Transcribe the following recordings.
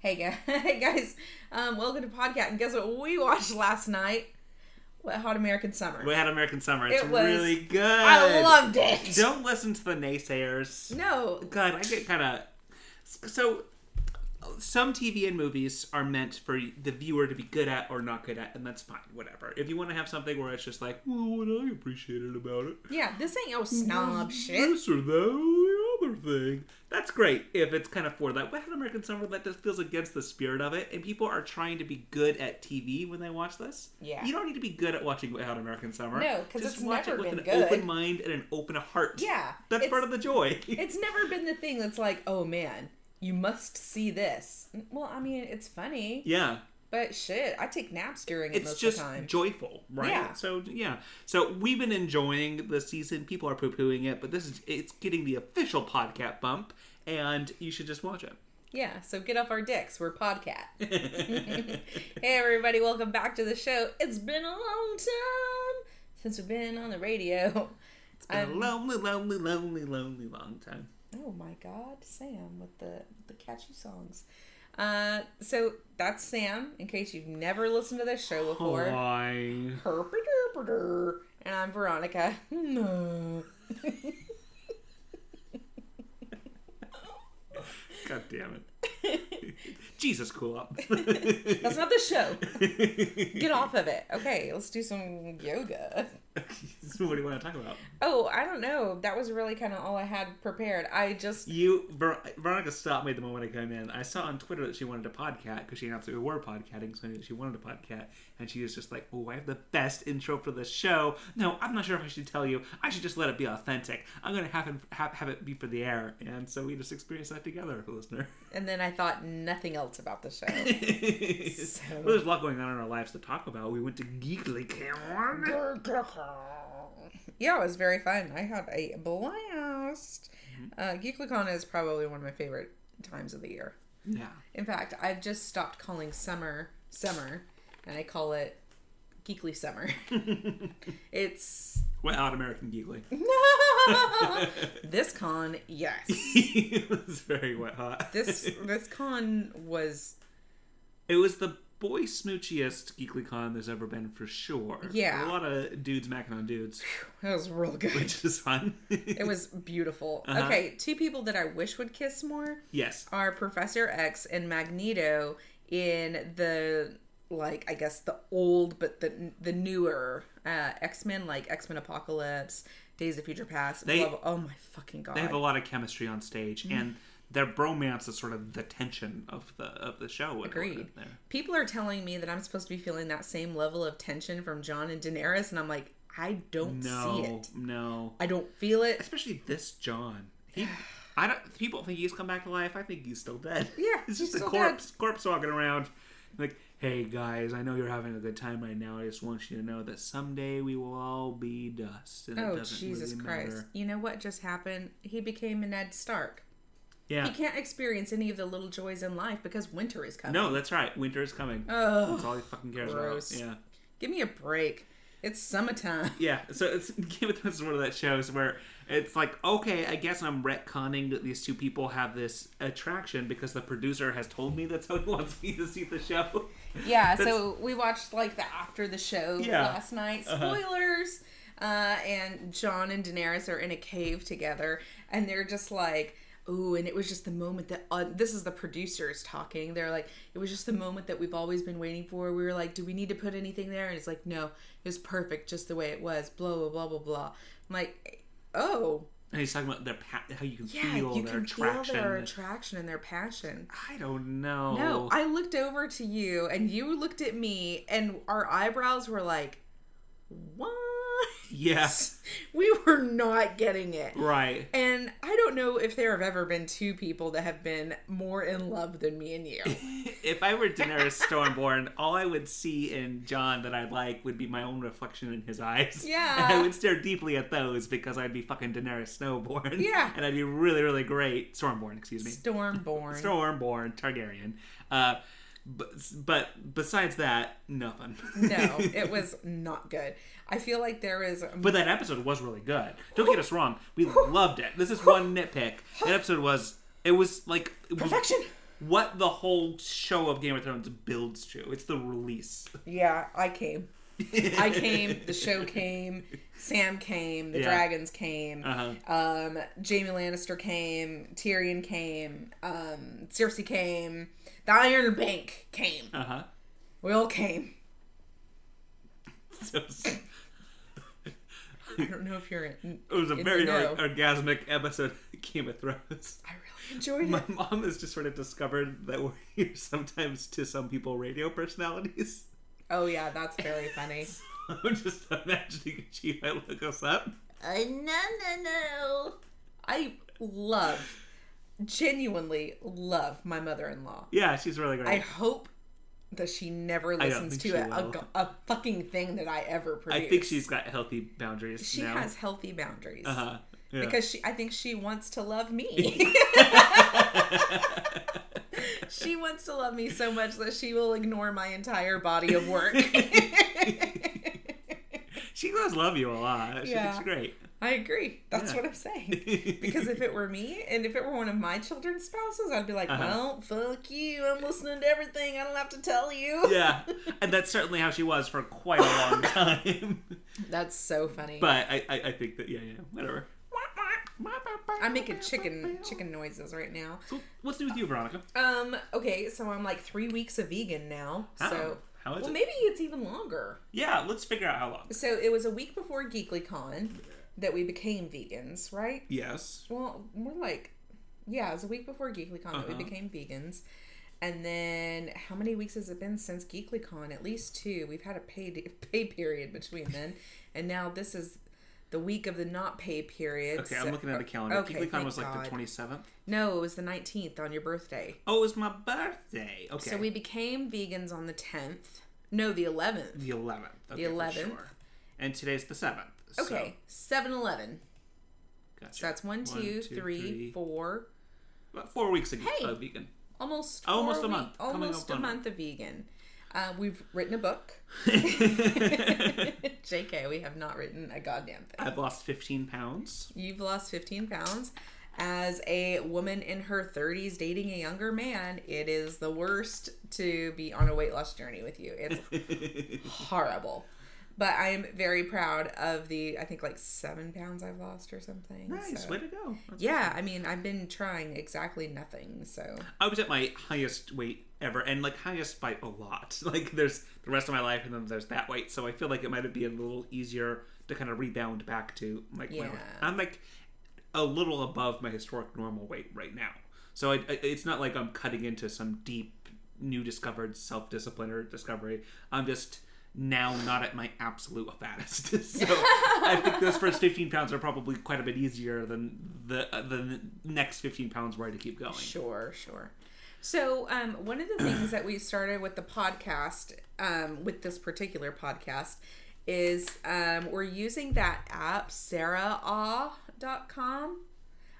Hey guys, hey guys, um, welcome to podcast. And guess what we watched last night? Wet Hot American Summer. We had American Summer. It's It was- really good. I loved it. Don't listen to the naysayers. No, God, I get kind of so. Some TV and movies are meant for the viewer to be good at or not good at, and that's fine. Whatever. If you want to have something where it's just like, well, what I appreciated about it, yeah, this ain't no snob shit. this or that, or the other thing. That's great if it's kind of for that. Wet Hot American Summer that just feels against the spirit of it, and people are trying to be good at TV when they watch this. Yeah. you don't need to be good at watching Wet Hot American Summer. No, 'cause Just it's watch never it with been an good. open mind and an open heart. Yeah, that's part of the joy. It's never been the thing that's like, oh man, you must see this. Well, I mean, it's funny, yeah, but shit, I take naps during it it's most just of the time. joyful, right? Yeah. So yeah, so we've been enjoying the season. People are poo pooing it, but this is it's getting the official podcast bump, and you should just watch it. Yeah, so get off our dicks. We're Podcat. hey, everybody, welcome back to the show. It's been a long time since we've been on the radio. It's been a Um, lonely, lonely, lonely, lonely long time. Oh my God, Sam with the the catchy songs. Uh, so that's Sam. In case you've never listened to this show before, Hi. Herpy-derpy-der. and I'm Veronica. No. God damn it. Jesus, cool up. That's not the show. Get off of it. Okay, let's do some yoga. so what do you want to talk about? Oh, I don't know. That was really kind of all I had prepared. I just You, Ver- Veronica stopped me the moment I came in. I saw on Twitter that she wanted a podcast because she announced that we were podcasting, so I knew that she wanted a podcast. And she was just like, "Oh, I have the best intro for the show." No, I'm not sure if I should tell you. I should just let it be authentic. I'm gonna have it, have, have it be for the air, and so we just experienced that together, listener. and then I thought nothing else about the show. well, there's a lot going on in our lives to talk about. We went to Geekly Con. Yeah, it was very fun. I had a blast. Uh, GeeklyCon is probably one of my favorite times of the year. Yeah. In fact, I've just stopped calling summer summer, and I call it Geekly Summer. it's Well, out American Geekly. No, this con, yes. it was very wet hot. This this con was It was the boy smoochiest GeeklyCon there's ever been for sure. Yeah. A lot of dudes macking on dudes, That was real good. which is fun. It was beautiful. Uh-huh. Okay, two people that I wish would kiss more yes. are Professor X and Magneto in the like I guess the old but the the newer uh, X Men like X Men Apocalypse, Days of Future Past. They- blah, blah- oh my fucking god! They have a lot of chemistry on stage, Mm-hmm. and their bromance is sort of the tension of the of the show. Agreed. People are telling me that I'm supposed to be feeling that same level of tension from Jon and Daenerys, and I'm like, I don't see it. no. I don't feel it. Especially this Jon. He, I don't. People think he's come back to life. I think he's still dead. Yeah, he's he's just a corpse. Corpse walking around. Like, hey guys, I know you're having a good time right now. I just want you to know that someday we will all be dust. And it Oh doesn't Jesus really Christ! matter. You know what just happened? He became a Ned Stark. Yeah. He can't experience any of the little joys in life because winter is coming. No, that's right. Winter is coming. Ugh. That's all he fucking cares Gross. about. Yeah. Give me a break. It's summertime. Yeah, so it's Game of Thrones is one of that shows where it's like, okay, I guess I'm retconning that these two people have this attraction because the producer has told me that's how he wants me to see the show. Yeah, so we watched like the after the show Yeah. last night. Uh-huh. Spoilers. uh and Jon and Daenerys are in a cave together, and they're just like, "Ooh!" And it was just the moment that uh, this is the producers talking. They're like, "It was just the moment that we've always been waiting for." We were like, "Do we need to put anything there?" And it's like, "No, it was perfect, just the way it was." Blah blah blah blah blah. I'm like, "Oh, And he's talking about their pa- how you can yeah, feel you their can attraction. feel their attraction and their passion." I don't know. No, I looked over to you and you looked at me and our eyebrows were like, what? Yes, We were not getting it. right. And I don't know if there have ever been two people that have been more in love than me and you. if I were Daenerys Stormborn, all I would see in Jon that I'd like would be my own reflection in his eyes. Yeah. And I would stare deeply at those because I'd be fucking Daenerys Snowborn. Yeah. And I'd be really, really great. Stormborn, excuse me. Stormborn. Stormborn Targaryen. Uh, But, but besides that, nothing. No, it was not good. I feel like there is. But that episode was really good. Don't get us wrong. We loved it. This is one nitpick. That episode was. It was like. It was Perfection. what the whole show of Game of Thrones builds to. It's the release. Yeah, I came. I came. The show came. Sam came. The Yeah. dragons came. Uh-huh. Um, Jaime Lannister came. Tyrion came. Um, Cersei came. The Iron Bank came. Uh huh. We all came. So, it I don't know if you're in. was a very or- orgasmic episode of Game of Thrones. I really enjoyed it. My mom has just sort of discovered that we're here sometimes to some people radio personalities. Oh yeah, that's very funny. I'm just imagining she might look us up. I no no no. I love, genuinely love my mother-in-law. Yeah, she's really great. I hope that she never listens to a, a, a fucking thing that I ever produce. I think she's got healthy boundaries she now. has healthy boundaries uh-huh. Yeah. because she. I think she wants to love me. she wants to love me so much that she will ignore my entire body of work. she does love you a lot. She, Yeah. She's great. I agree. That's Yeah. what I'm saying. Because if it were me and if it were one of my children's spouses, I'd be like, Uh-huh. well, fuck you. I'm listening to everything. I don't have to tell you. yeah, and that's certainly how she was for quite a long time. That's so funny. but I, I, I think that yeah, yeah, whatever. I'm making chicken chicken noises right now. So what's new with you, Veronica? Um, okay, so I'm like three weeks a vegan now. How? So How is it? well it? maybe it's even longer. Yeah, let's figure out how long. So it was a week before GeeklyCon that we became vegans, right? Yes. Well, more like yeah, it was a week before GeeklyCon that we Uh-huh. became vegans. And then how many weeks has it been since GeeklyCon? At least two. We've had a pay pay period between then, and now this is the week of the not pay period. Okay, so- I'm looking at the calendar. Okay, thank was like God. the 27th. No, it was the 19th on your birthday. Oh, it was my birthday. Okay. So we became vegans on the 10th. No, the 11th. the 11th. Okay, The for 11th. Sure. And today's the 7th. So- Okay, 7 Eleven. gotcha. So that's one, two, three, four. About four weeks ago, Hey. uh, vegan. Almost Almost a week- month. Almost a a month of vegan. Uh, we've written a book. JK, we have not written a goddamn thing. I've lost 15 pounds. You've lost 15 pounds. As a woman in her 30s dating a younger man, it is the worst to be on a weight loss journey with you. It's horrible. But I am very proud of the, I think like seven pounds I've lost or something. nice, So- way to go. That's Yeah, I mean, I've been trying exactly nothing. So, I was at my highest weight ever, and like highest by a lot. Like there's the rest of my life, and then there's that weight. So I feel like it might be a little easier to kind of rebound back to like. Yeah. I'm like a little above my historic normal weight right now. So I, I, it's not like I'm cutting into some deep, new discovered self discipline or discovery. I'm just now not at my absolute fattest. so I think those first 15 pounds are probably quite a bit easier than the uh, the next 15 pounds where I to keep going. Sure, sure. So, um, one of the things that we started with the podcast, um, with this particular podcast, is um, we're using that app, sarahah.com.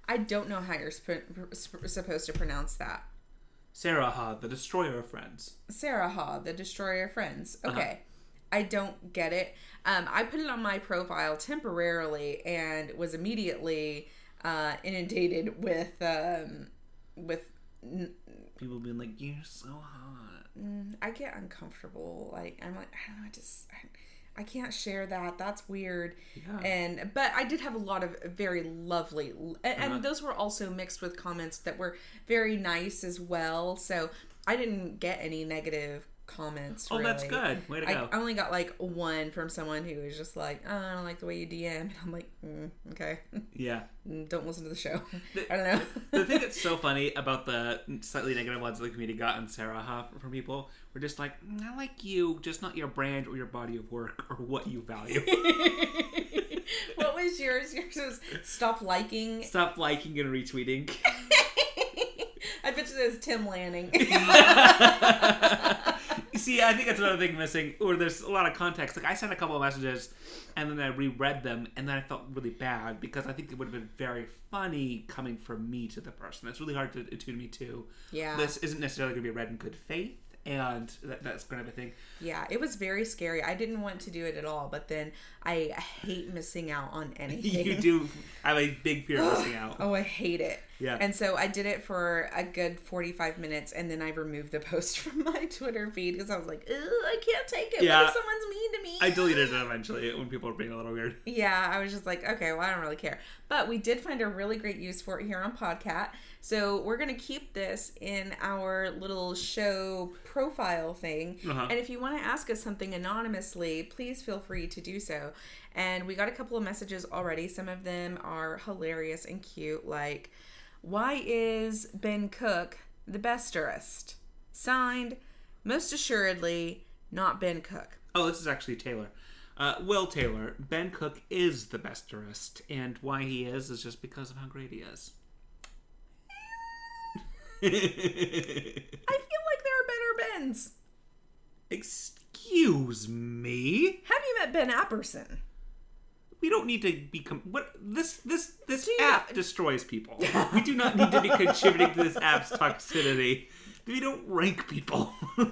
I don't know how you're sp- sp- supposed to pronounce that. Sarah Ha, the destroyer of friends. Sarahaw, the destroyer of friends. Uh-huh. I don't get it. Um, I put it on my profile temporarily and was immediately uh, inundated with um, with People being like, "You're so hot." I get uncomfortable. Like I'm like I don't know. I just I, I can't share that. That's weird. Yeah. And but I did have a lot of very lovely, and, and Uh-huh. those were also mixed with comments that were very nice as well. So I didn't get any negative comments. Oh, that's really. good. Way to I go. only got like one from someone who was just like, oh, I don't like the way you DM. And I'm like, mm, okay, yeah. don't listen to the show. The- I don't know. the thing that's so funny about the slightly negative ones the community got on Sarah Ha from people were just like, "Mm, I like you, just not your brand or your body of work or what you value. what was yours? Yours was stop liking. Stop liking and retweeting. I bet you that was Tim Lanning. See, I think that's another thing missing, or there's a lot of context. Like I sent a couple of messages, and then I reread them, and then I felt really bad because I think it would have been very funny coming from me to the person. It's really hard to attune me to. Yeah. This isn't necessarily going to be read in good faith, and that, that's kind of a thing. Yeah, it was very scary. I didn't want to do it at all, but then I hate missing out on anything. You do I have a big fear of missing out. Oh, I hate it. Yeah. And so I did it for a good 45 minutes and then I removed the post from my Twitter feed because I was like, Ugh, I can't take it. Yeah. What if someone's mean to me? I deleted it eventually when people were being a little weird. Yeah, I was just like, okay, well, I don't really care. But we did find a really great use for it here on Podcat. So we're going to keep this in our little show profile thing. Uh-huh. And if you want to ask us something anonymously, please feel free to do so. And we got a couple of messages already. Some of them are hilarious and cute, like, why is Ben Cook the besterest? Signed, most assuredly, not Ben Cook. Oh, this is actually Taylor. Uh, Will Taylor, Ben Cook is the best tourist, and why he is is just because of how great he is. I feel like there are better Bens. Excuse me. Have you met Ben Apperson? We don't need to become what this this this you- app destroys people. we do not need to be contributing to this app's toxicity. We don't rank people.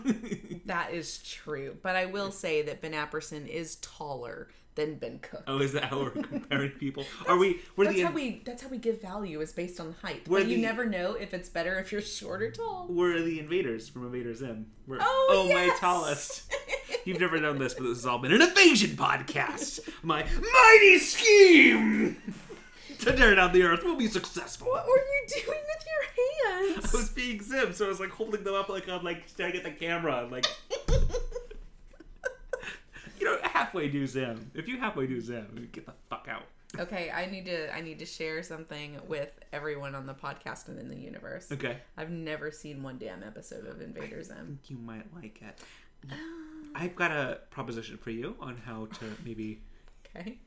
That is true, but I will say that Ben Apperson is taller than Ben Cook. oh, is that how we're comparing people? Are we? We're that's the how we. That's how we give value is based on height. But you never know if it's better if you're short or tall. we're the invaders from Invaders Zim. We're oh, oh, my yes! tallest. You've never known this, but this has all been an invasion podcast. My mighty scheme to tear down the earth will be successful. what were you doing with your hands? I was being Zim, so I was like holding them up like I'm like staring at the camera and like you know halfway do Zim. If you halfway do Zim, get the fuck out. okay, I need to. I need to share something with everyone on the podcast and in the universe. Okay, I've never seen one damn episode of Invader Zim. you might like it. Um, I've got a proposition for you on how to maybe Okay,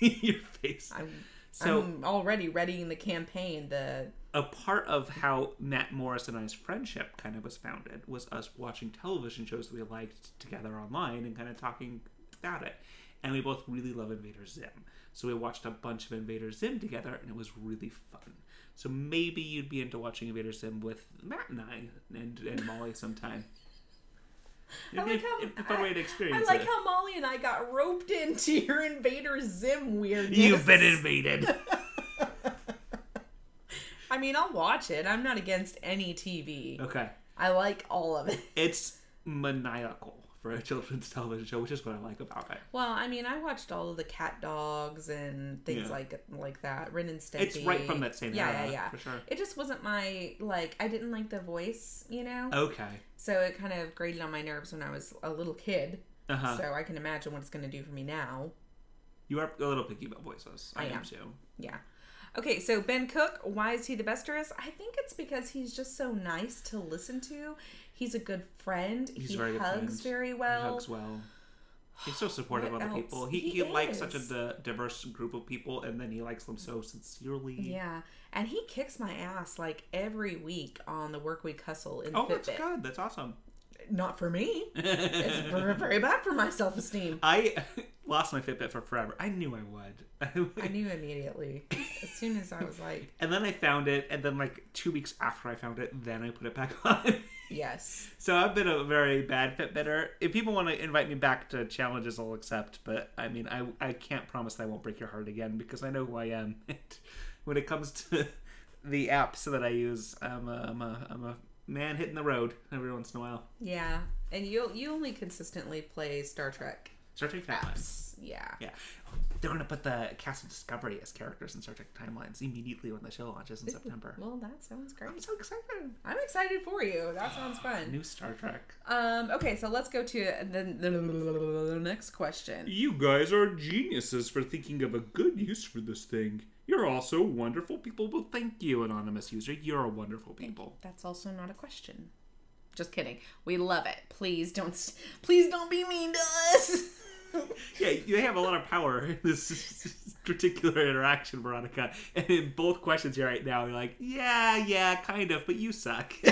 your face. I'm. So- I'm already readying the campaign. The a part of how Matt Morris and I's friendship kind of was founded was us watching television shows that we liked together online and kind of talking about it. And we both really love Invader Zim. So we watched a bunch of Invader Zim together and it was really fun. So maybe you'd be into watching Invader Zim with Matt and I and, and Molly sometime. I like how- a fun way to I like it. how Molly and I got roped into your Invader Zim weirdness. You've been invaded. I mean, I'll watch it. I'm not against any TV. okay. I like all of it. It's maniacal for a children's television show, which is what I like about it. Well, I mean, I watched all of the cat dogs and things Yeah. like like that. Ren and Stimpy. It's right from that same yeah, era, yeah, yeah. for sure. It just wasn't my like. I didn't like the voice, you know. Okay. So it kind of grated on my nerves when I was a little kid. Uh huh. So I can imagine what it's going to do for me now. You are a little picky about voices. I, I am am. too. Yeah. Okay, so Ben Cook, why is he the best besterest? I think it's because he's just so nice to listen to. He's a good friend. He's he very hugs very He well. hugs well. He's so supportive of other else? people. He, He he, likes such a di- diverse group of people, and then he likes them so sincerely. Yeah, and he kicks my ass like every week on the work week hustle in Oh, that's good. That's awesome. Not for me. It's very, very bad for my self esteem. I lost my Fitbit for forever. I knew I would. I knew immediately as soon as I was like, and then I found it, and then like two weeks after I found it, then I put it back on. yes. So I've been a very bad Fitbitter. If people want to invite me back to challenges, I'll accept. But I mean, I I can't promise I won't break your heart again because I know who I am. When it comes to the apps that I use, I'm a, I'm a, I'm a man hitting the road every once in a while. Yeah, and you you only consistently play Star Trek Star Trek Timelines. Yeah. Yeah. They're going to put the cast of Discovery as characters in Star Trek Timelines immediately when the show launches in September. Well, that sounds great. I'm so excited. I'm excited for you. That sounds fun. New Star Trek. Um. Okay, so let's go to the, the, the next question. You guys are geniuses for thinking of a good use for this thing. You're also wonderful people. Well, thank you, anonymous user. You're a wonderful people. That's also not a question. Just kidding. We love it. Please don't. Please don't be mean to us. Yeah, you have a lot of power in this particular interaction, Veronica. And in both questions here right now, you're like, yeah, yeah, kind of, but you suck.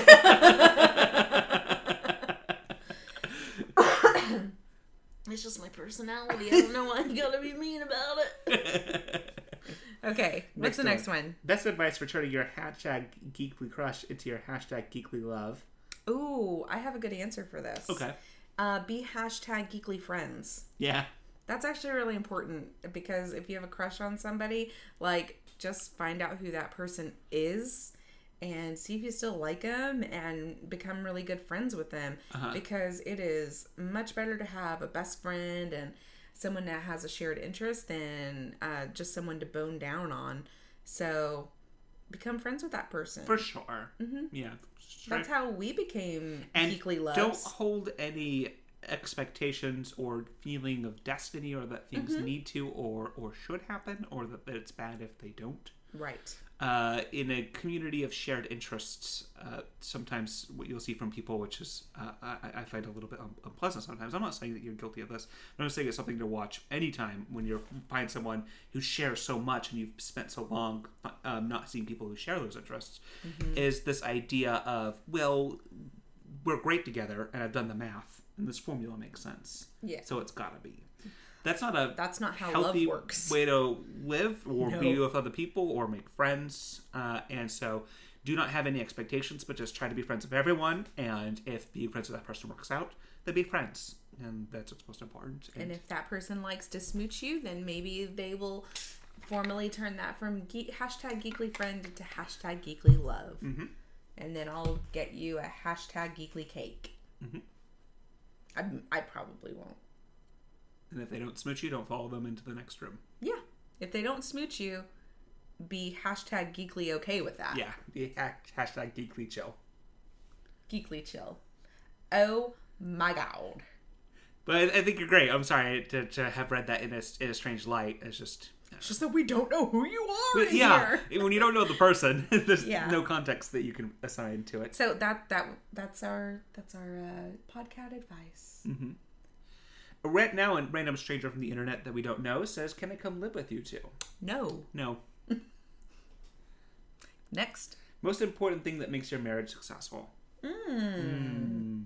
It's just my personality. I don't know why you gotta be mean about it. Okay, what's Next the next one? Best advice for turning your hashtag geekly crush into your hashtag geekly love. Ooh, I have a good answer for this. Okay. Uh, be hashtag geekly friends. Yeah. That's actually really important because if you have a crush on somebody, like just find out who that person is and see if you still like them and become really good friends with them Uh-huh. because it is much better to have a best friend and someone that has a shared interest than uh, just someone to bone down on. So become friends with that person. For sure. Mm-hmm. Yeah. That's how we became and geekly loves. don't hold any expectations or feeling of destiny or that things Mm-hmm. need to or or should happen or that, that it's bad if they don't Right. uh, in a community of shared interests uh, sometimes what you'll see from people which is uh, I, I find a little bit un- unpleasant sometimes i'm not saying that you're guilty of this but i'm saying it's something to watch anytime when you find someone who shares so much and you've spent so long um, not seeing people who share those interests is this idea of well we're great together and I've done the math and this formula makes sense. Yeah. So it's gotta be. That's not a That's not how healthy love works. way to live or No. be with other people or make friends. Uh, and so do not have any expectations, but just try to be friends with everyone. And if being friends with that person works out, then be friends. And that's what's most important. And if that person likes to smooch you, then maybe they will formally turn that from geek, hashtag geekly friend to hashtag geekly love. Mm-hmm. And then I'll get you a hashtag geekly cake. Mm-hmm. I, I probably won't. And if they don't smooch you, don't follow them into the next room. Yeah. If they don't smooch you, be hashtag geekly okay with that. Yeah. Be ha- Hashtag geekly chill. Geekly chill. Oh my god. But I, I think you're great. I'm sorry to, to have read that in a, in a strange light. It's just. It's just that we don't know who you are. But in yeah, here. when you don't know the person, there's Yeah. no context that you can assign to it. So that that that's our that's our uh, podcast advice. Right now, a random stranger from the internet that we don't know says, "Can I come live with you too?" No. No. Next. Most important thing that makes your marriage successful. Hmm.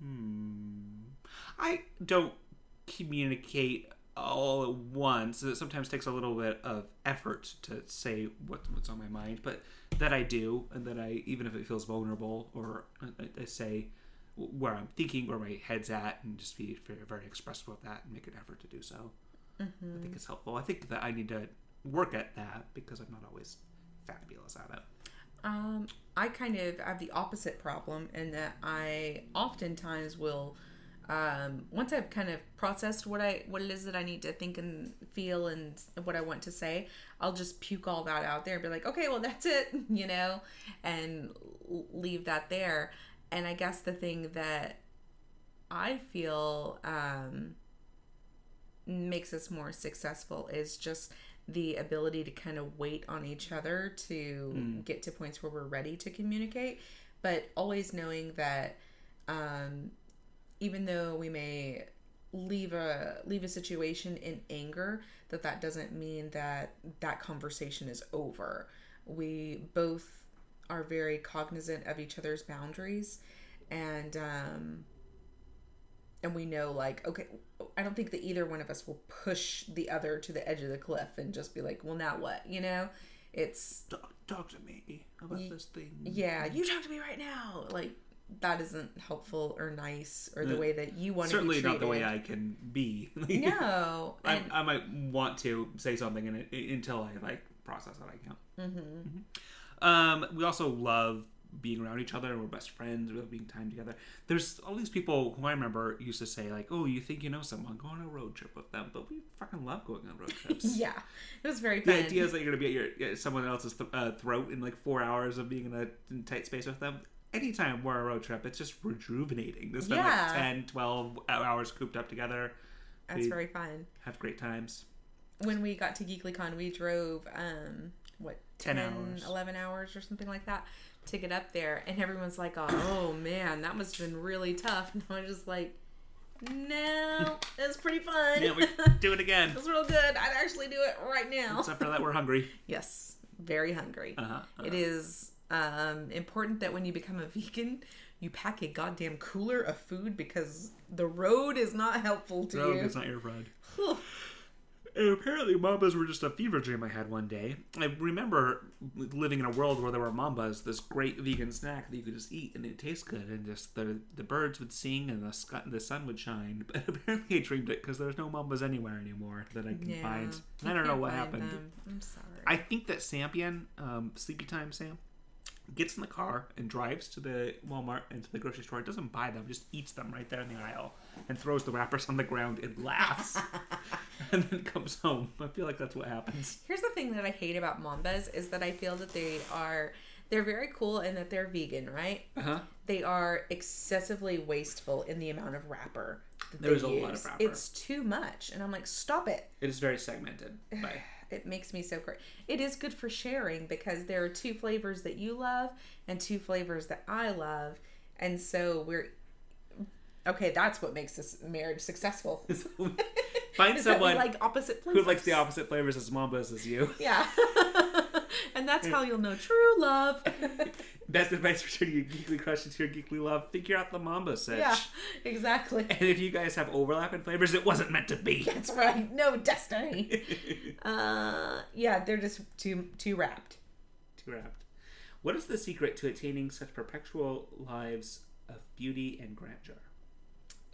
Hmm. I don't communicate all at once. It sometimes takes a little bit of effort to say what, what's on my mind, but that I do, and that I, even if it feels vulnerable, or I, I say where I'm thinking, where my head's at, and just be very, very expressive with that and make an effort to do so. I think it's helpful. I think that I need to work at that because I'm not always fabulous at it. Um, I kind of have the opposite problem in that I oftentimes will, um, once I've kind of processed what I what it is that I need to think and feel and what I want to say, I'll just puke all that out there and be like, okay, well that's it, you know, and leave that there. And I guess the thing that I feel um, makes us more successful is just the ability to kind of wait on each other to get to points where we're ready to communicate but always knowing that um, even though we may leave a leave a situation in anger that that doesn't mean that that conversation is over. We both are very cognizant of each other's boundaries and um and we know like okay i don't think that either one of us will push the other to the edge of the cliff and just be like well now what you know it's Talk, talk to me about this thing. yeah you talk to me right now like that isn't helpful or nice or the way that you want Certainly to be Certainly not the way. I can be. no I, and I might want to say something and it, until I like process that I can't. Mm-hmm. Um, we also love being around each other. We're best friends. We love being time together. There's all these people who I remember used to say like, "Oh, you think you know someone? Go on a road trip with them." But we fucking love going on road trips. yeah it was very The fun idea is that you're gonna be at your at someone else's th- uh, throat in like four hours of being in a in tight space with them. Anytime we're on a road trip, it's just rejuvenating. Spend Yeah. like 10, 12 hours cooped up together, that's we- very fun have great times. when we got to GeeklyCon, we drove um 10 10, hours. 11 hours or something like that to get up there, and everyone's like, "Oh man, that must have been really tough." And I was just like, "No, it was pretty fun. Yeah, we do it again. it was real good. I'd actually do it right now." Except for that, we're hungry. Yes, very hungry. Uh-huh, It is um, important that when you become a vegan, you pack a goddamn cooler of food because the road is not helpful to Road you. is not your friend. And apparently, mambas were just a fever dream I had one day. I remember living in a world where there were mambas, this great vegan snack that you could just eat and it tastes good, and just the the birds would sing and the sky, the sun would shine. But apparently, I dreamed it because there's no mambas anywhere anymore that I can Yeah. find. I don't know what happened. them. I'm sorry. I think that Sampian, um, Sleepy Time Sam, gets in the car and drives to the Walmart and to the grocery store. Doesn't buy them, just eats them right there in the aisle and throws the wrappers on the ground and laughs. and then comes home. I feel like that's what happens. Here's the thing that I hate about Mambas is that I feel that they are they're very cool and that they're vegan, right? Uh huh. They are excessively wasteful in the amount of wrapper. That There's they a lot of wrapper. It's too much, and I'm like, stop it. It is very segmented. By, It makes me so crazy. It is good for sharing because there are two flavors that you love and two flavors that I love, and so we're okay. That's what makes this marriage successful. find Is that we someone like opposite who likes the opposite flavors as Mambas as you. Yeah. and that's how you'll know true love. Best advice for turning your geekly crush into your geekly love: figure out the Mamba sitch. yeah, exactly. And if you guys have overlap in flavors, it wasn't meant to be. That's right. No destiny. Uh, yeah, they're just too too wrapped. Too wrapped. What is the secret to attaining such perpetual lives of beauty and grandeur?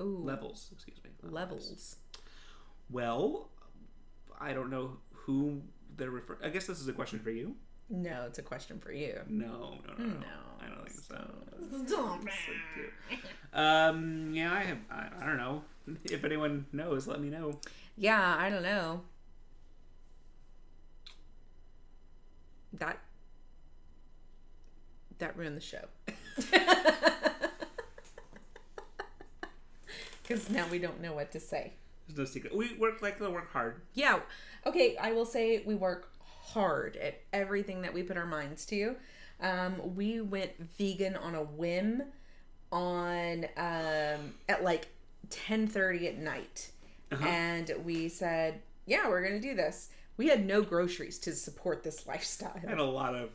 Ooh, Levels, excuse me. levels. Well, I don't know who they're. I guess this is a question for you. No, it's a question for you. No, no, no, no. No. I don't think so. Stop. Um, yeah, I have. I, I don't know. If anyone knows, let me know. Yeah, I don't know. That that ruined the show. Because now we don't know what to say. There's no secret. We work like to work hard. Yeah. Okay, I will say we work hard at everything that we put our minds to. Um, we went vegan on a whim on um, at like 10:30 at night. And we said, "Yeah, we're going to do this." We had no groceries to support this lifestyle. I had a lot of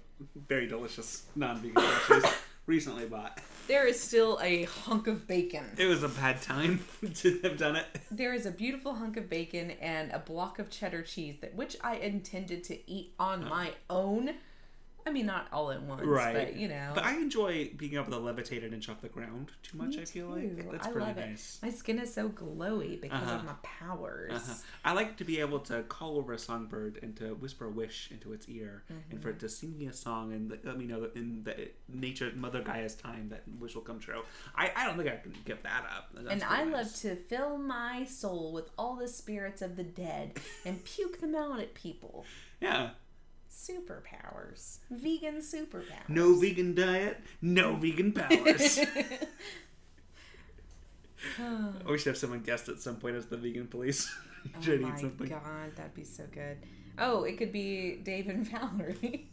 very delicious non-vegan dishes recently bought. There is still a hunk of bacon. It was a bad time to have done it. There is a beautiful hunk of bacon and a block of cheddar cheese that which I intended to eat on my own. I mean, not all at once, Right. but you know. But I enjoy being able to levitate an inch off the ground too much. Me I feel too. like that's I pretty love nice. it. My skin is so glowy because Uh-huh. of my powers. Uh-huh. I like to be able to call over a songbird and to whisper a wish into its ear, and for it to sing me a song and let- me know that in the nature Mother Gaia's time that wish will come true. I, I don't think I can give that up. That's And I nice. love to fill my soul with all the spirits of the dead and puke them out at people. yeah. Superpowers. Vegan superpowers. No vegan diet, no vegan powers. we should have someone guest at some point as the vegan police. Oh eat my something. god, that'd be so good. Oh, it could be Dave and Valerie.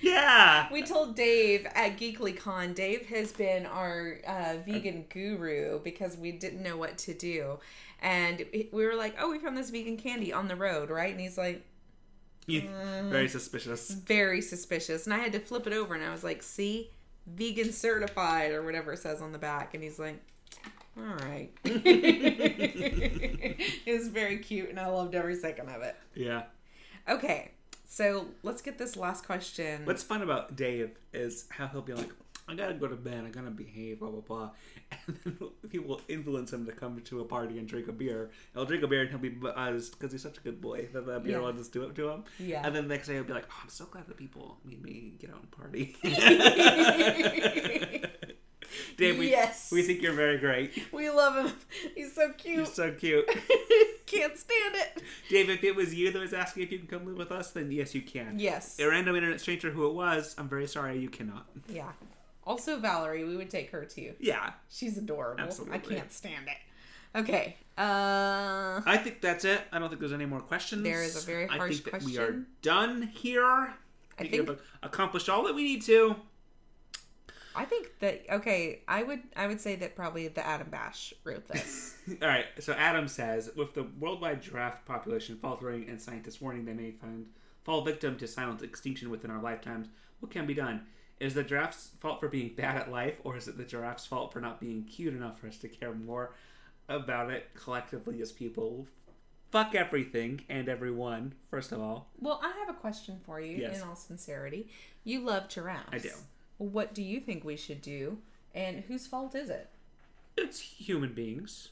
Yeah. we told Dave at GeeklyCon, Dave has been our uh, vegan guru because we didn't know what to do. And we were like, oh, we found this vegan candy on the road, right? And he's like, Mm. Very suspicious. very suspicious. And I had to flip it over and I was like, see, vegan certified or whatever it says on the back. And he's like, all right. it was very cute and I loved every second of it. Yeah. Okay, so let's get this last question. What's fun about Dave is how he'll be like, I gotta go to bed, I gotta behave, blah, blah, blah. And then people influence him to come to a party and drink a beer. He'll drink a beer and he'll be buzzed because uh, he's such a good boy that the beer Yeah. will just do it to him. Yeah. And then the next day he'll be like, oh, I'm so glad that people made me get out and party. Dave, we, Yes. we think you're very great. we love him. He's so cute. so cute. Can't stand it. Dave, if it was you that was asking if you can come live with us, then yes, you can. Yes. A random internet stranger who it was, I'm very sorry, you cannot. Yeah. Also, Valerie, we would take her too. Yeah, She's adorable. Absolutely. I can't stand it. Okay. Uh. I think that's it. I don't think there's any more questions. There is a very I harsh think that we are question. done here. I we think- accomplished all that we need to. I think that okay. I would I would say that probably the Adam Bash wrote this. All right. So Adam says, with the worldwide giraffe population faltering and scientists warning they may find fall victim to silent extinction within our lifetimes, what can be done? Is the giraffe's fault for being bad at life, or is it the giraffe's fault for not being cute enough for us to care more about it collectively as people? fuck everything and everyone. First of all, Well, I have a question for you Yes. in all sincerity. You love giraffes. I do. What do you think we should do? And whose fault is it? it's human beings,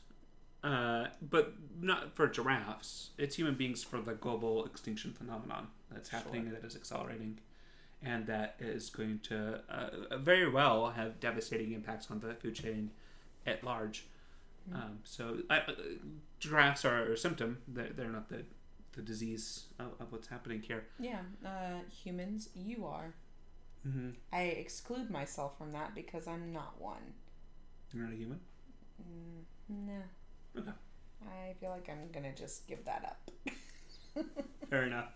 uh, but not for giraffes. It's human beings for the global extinction phenomenon that's happening that is accelerating, and that is going to uh, very well have devastating impacts on the food chain at large. Um, so, uh, giraffes are a symptom. They're, they're not the the disease of, of what's happening here. Yeah, uh, humans, you are. Mm-hmm. I exclude myself from that because I'm not one. You're not a human. Mm, no. Okay. I feel like I'm gonna just give that up. Fair enough.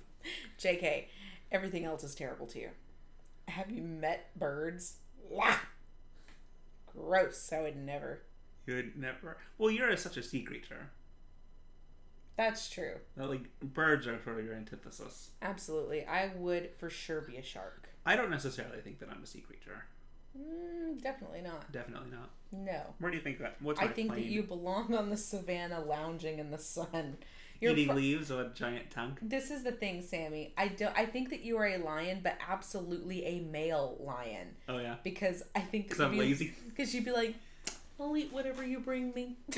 JK, everything else is terrible to you. Have you met birds? Wah! Gross. I would never. You'd never. Well, you're such a sea creature. That's true. Like birds are sort of your antithesis. Absolutely. I would for sure be a shark. I don't necessarily think that I'm a sea creature. Mm, definitely not. Definitely not. No. Where do you think that? What's I think that you belong on the savannah lounging in the sun. You're eating pro- leaves with a giant tongue. this is the thing, Sammy. I don't I think that you are a lion, but absolutely a male lion. Oh yeah, Because I think because I'm be- lazy. Because you'd be like, I'll eat whatever you bring me.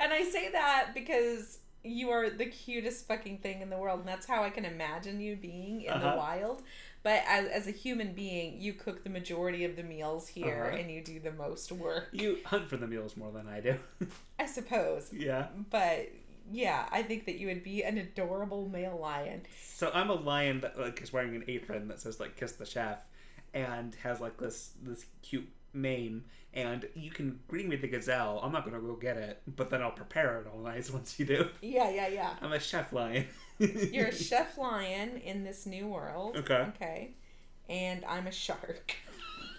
and I say that because you are the cutest fucking thing in the world, and that's how I can imagine you being in Uh-huh. the wild. But as, as a human being, you cook the majority of the meals here, Uh-huh. and you do the most work, you hunt for the meals more than I do. I suppose. yeah. But yeah, I think that you would be an adorable male lion. So I'm a lion that like is wearing an apron that says like "Kiss the Chef," and has like this this cute mane. And you can bring me the gazelle. I'm not gonna go get it, but then I'll prepare it all nice once you do. Yeah, yeah, yeah. I'm a chef lion. You're a chef lion in this new world. Okay. Okay. And I'm a shark.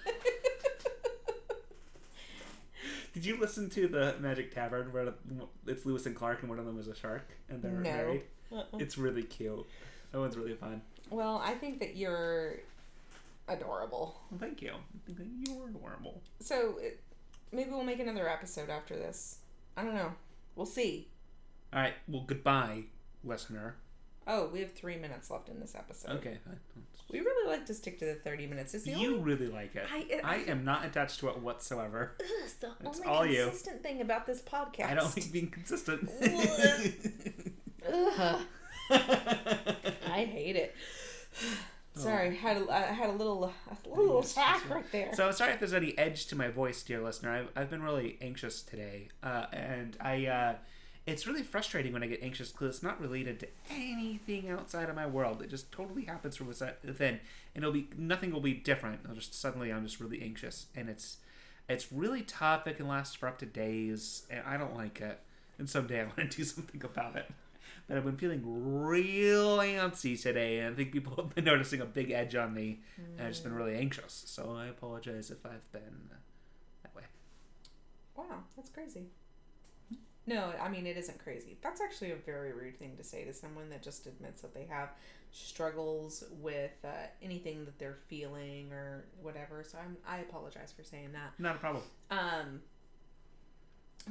Did you listen to the Magic Tavern where it's Lewis and Clark and one of them is a shark and they're No. married? Uh-uh. It's really cute. That one's really fun. Well, I think that you're adorable. Well, thank you. You're adorable. So it, maybe we'll make another episode after this. I don't know. We'll see. All right. Well, goodbye, listener. Oh, we have three minutes left in this episode. Okay. fine. We really like to stick to the 30 minutes. It's the You only, really like it. I- I, am not attached to it whatsoever. it's the It's only all you. consistent thing about this podcast. I don't like being consistent. Ugh, I hate it. Sorry, had a, I had a little a little attack right there. So sorry if there's any edge to my voice, dear listener. I've, I've been really anxious today, uh, and I uh, it's really frustrating when I get anxious because it's not related to anything outside of my world. It just totally happens from within, and it'll be nothing will be different. It'll just suddenly I'm just really anxious, and it's it's really tough. It can last for up to days, and I don't like it. And someday I want to do something about it. But I've been feeling real antsy today, and I think people have been noticing a big edge on me, and I've just been really anxious. So I apologize if I've been that way. Wow, that's crazy. No, I mean it isn't crazy. That's actually a very rude thing to say to someone that just admits that they have struggles with uh, anything that they're feeling or whatever. So I'm I apologize for saying that. Not a problem. Um,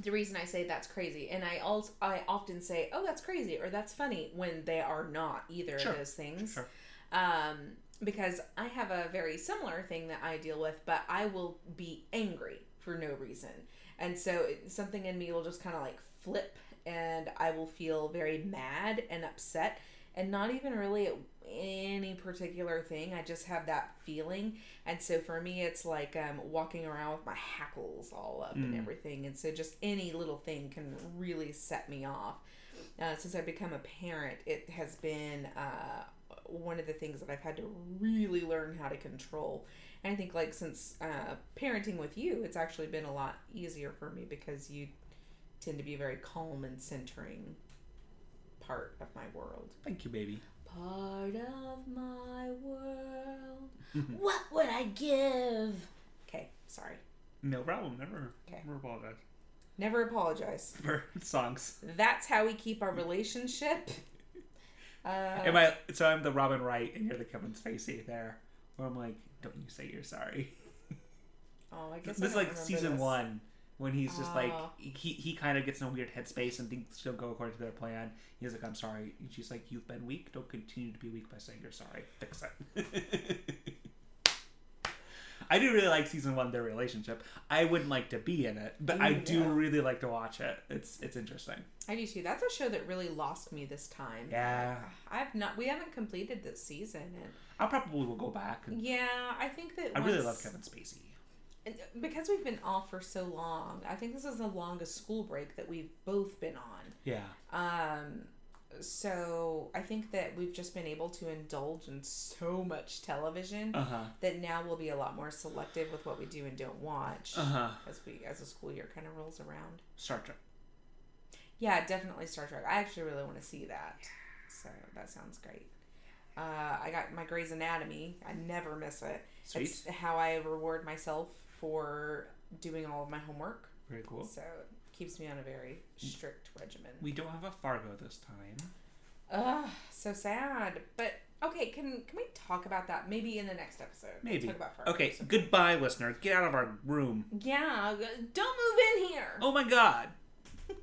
the reason I say that's crazy, and I also I often say, "Oh, that's crazy" or "That's funny" when they are not either Sure, of those things. Sure. Um, because I have a very similar thing that I deal with, but I will be angry for no reason, and so it, something in me will just kind of like flip, and I will feel very mad and upset, and not even really at any particular thing. I just have that feeling, and so for me, it's like um, walking around with my hackles all up and Mm. everything, and so just any little thing can really set me off. Uh, since I've become a parent, it has been uh, one of the things that I've had to really learn how to control. And I think, like, since uh, parenting with you, it's actually been a lot easier for me because you tend to be a very calm and centering part of my world. Thank you, baby. Part of my world. what would I give? Okay, sorry. No problem. Never. Okay. Never apologize Never apologize. for songs. That's how we keep our relationship. Uh, Am I? So I'm the Robin Wright, and you're the Kevin Spacey there. Where I'm like, don't you say you're sorry. oh, I guess I This is like season this. one when he's just like Oh. he he kind of gets in a weird headspace and things don't go according to their plan. He's like, "I'm sorry." And she's like, "You've been weak. Don't continue to be weak by saying you're sorry. Fix it." I do really like season one their relationship. I wouldn't like to be in it, but I do yeah. really like to watch it. It's it's interesting. I do too. That's a show that really lost me this time. Yeah, I've not. We haven't completed this season, and I probably will go back. Yeah, I think that I really love Kevin Spacey. because we've been off for so long. I think this is the longest school break that we've both been on. Yeah, Um, so I think that we've just been able to indulge in so much television uh huh, that now we'll be a lot more selective with what we do and don't watch uh huh. as we as the school year kind of rolls around. Star Trek. Yeah, definitely Star Trek. I actually really want to see that. So that sounds great. Uh, I got my Grey's Anatomy. I never miss it. Sweet. It's how I reward myself for doing all of my homework. Very cool. So keeps me on a very mm. strict regimen. We don't have a Fargo this time. Ugh, so sad. But okay, can can we talk about that maybe in the next episode? Maybe. Talk about Fargo. Okay, So- goodbye, listener. Get out of our room. Yeah, uh, don't move in here. Oh my god.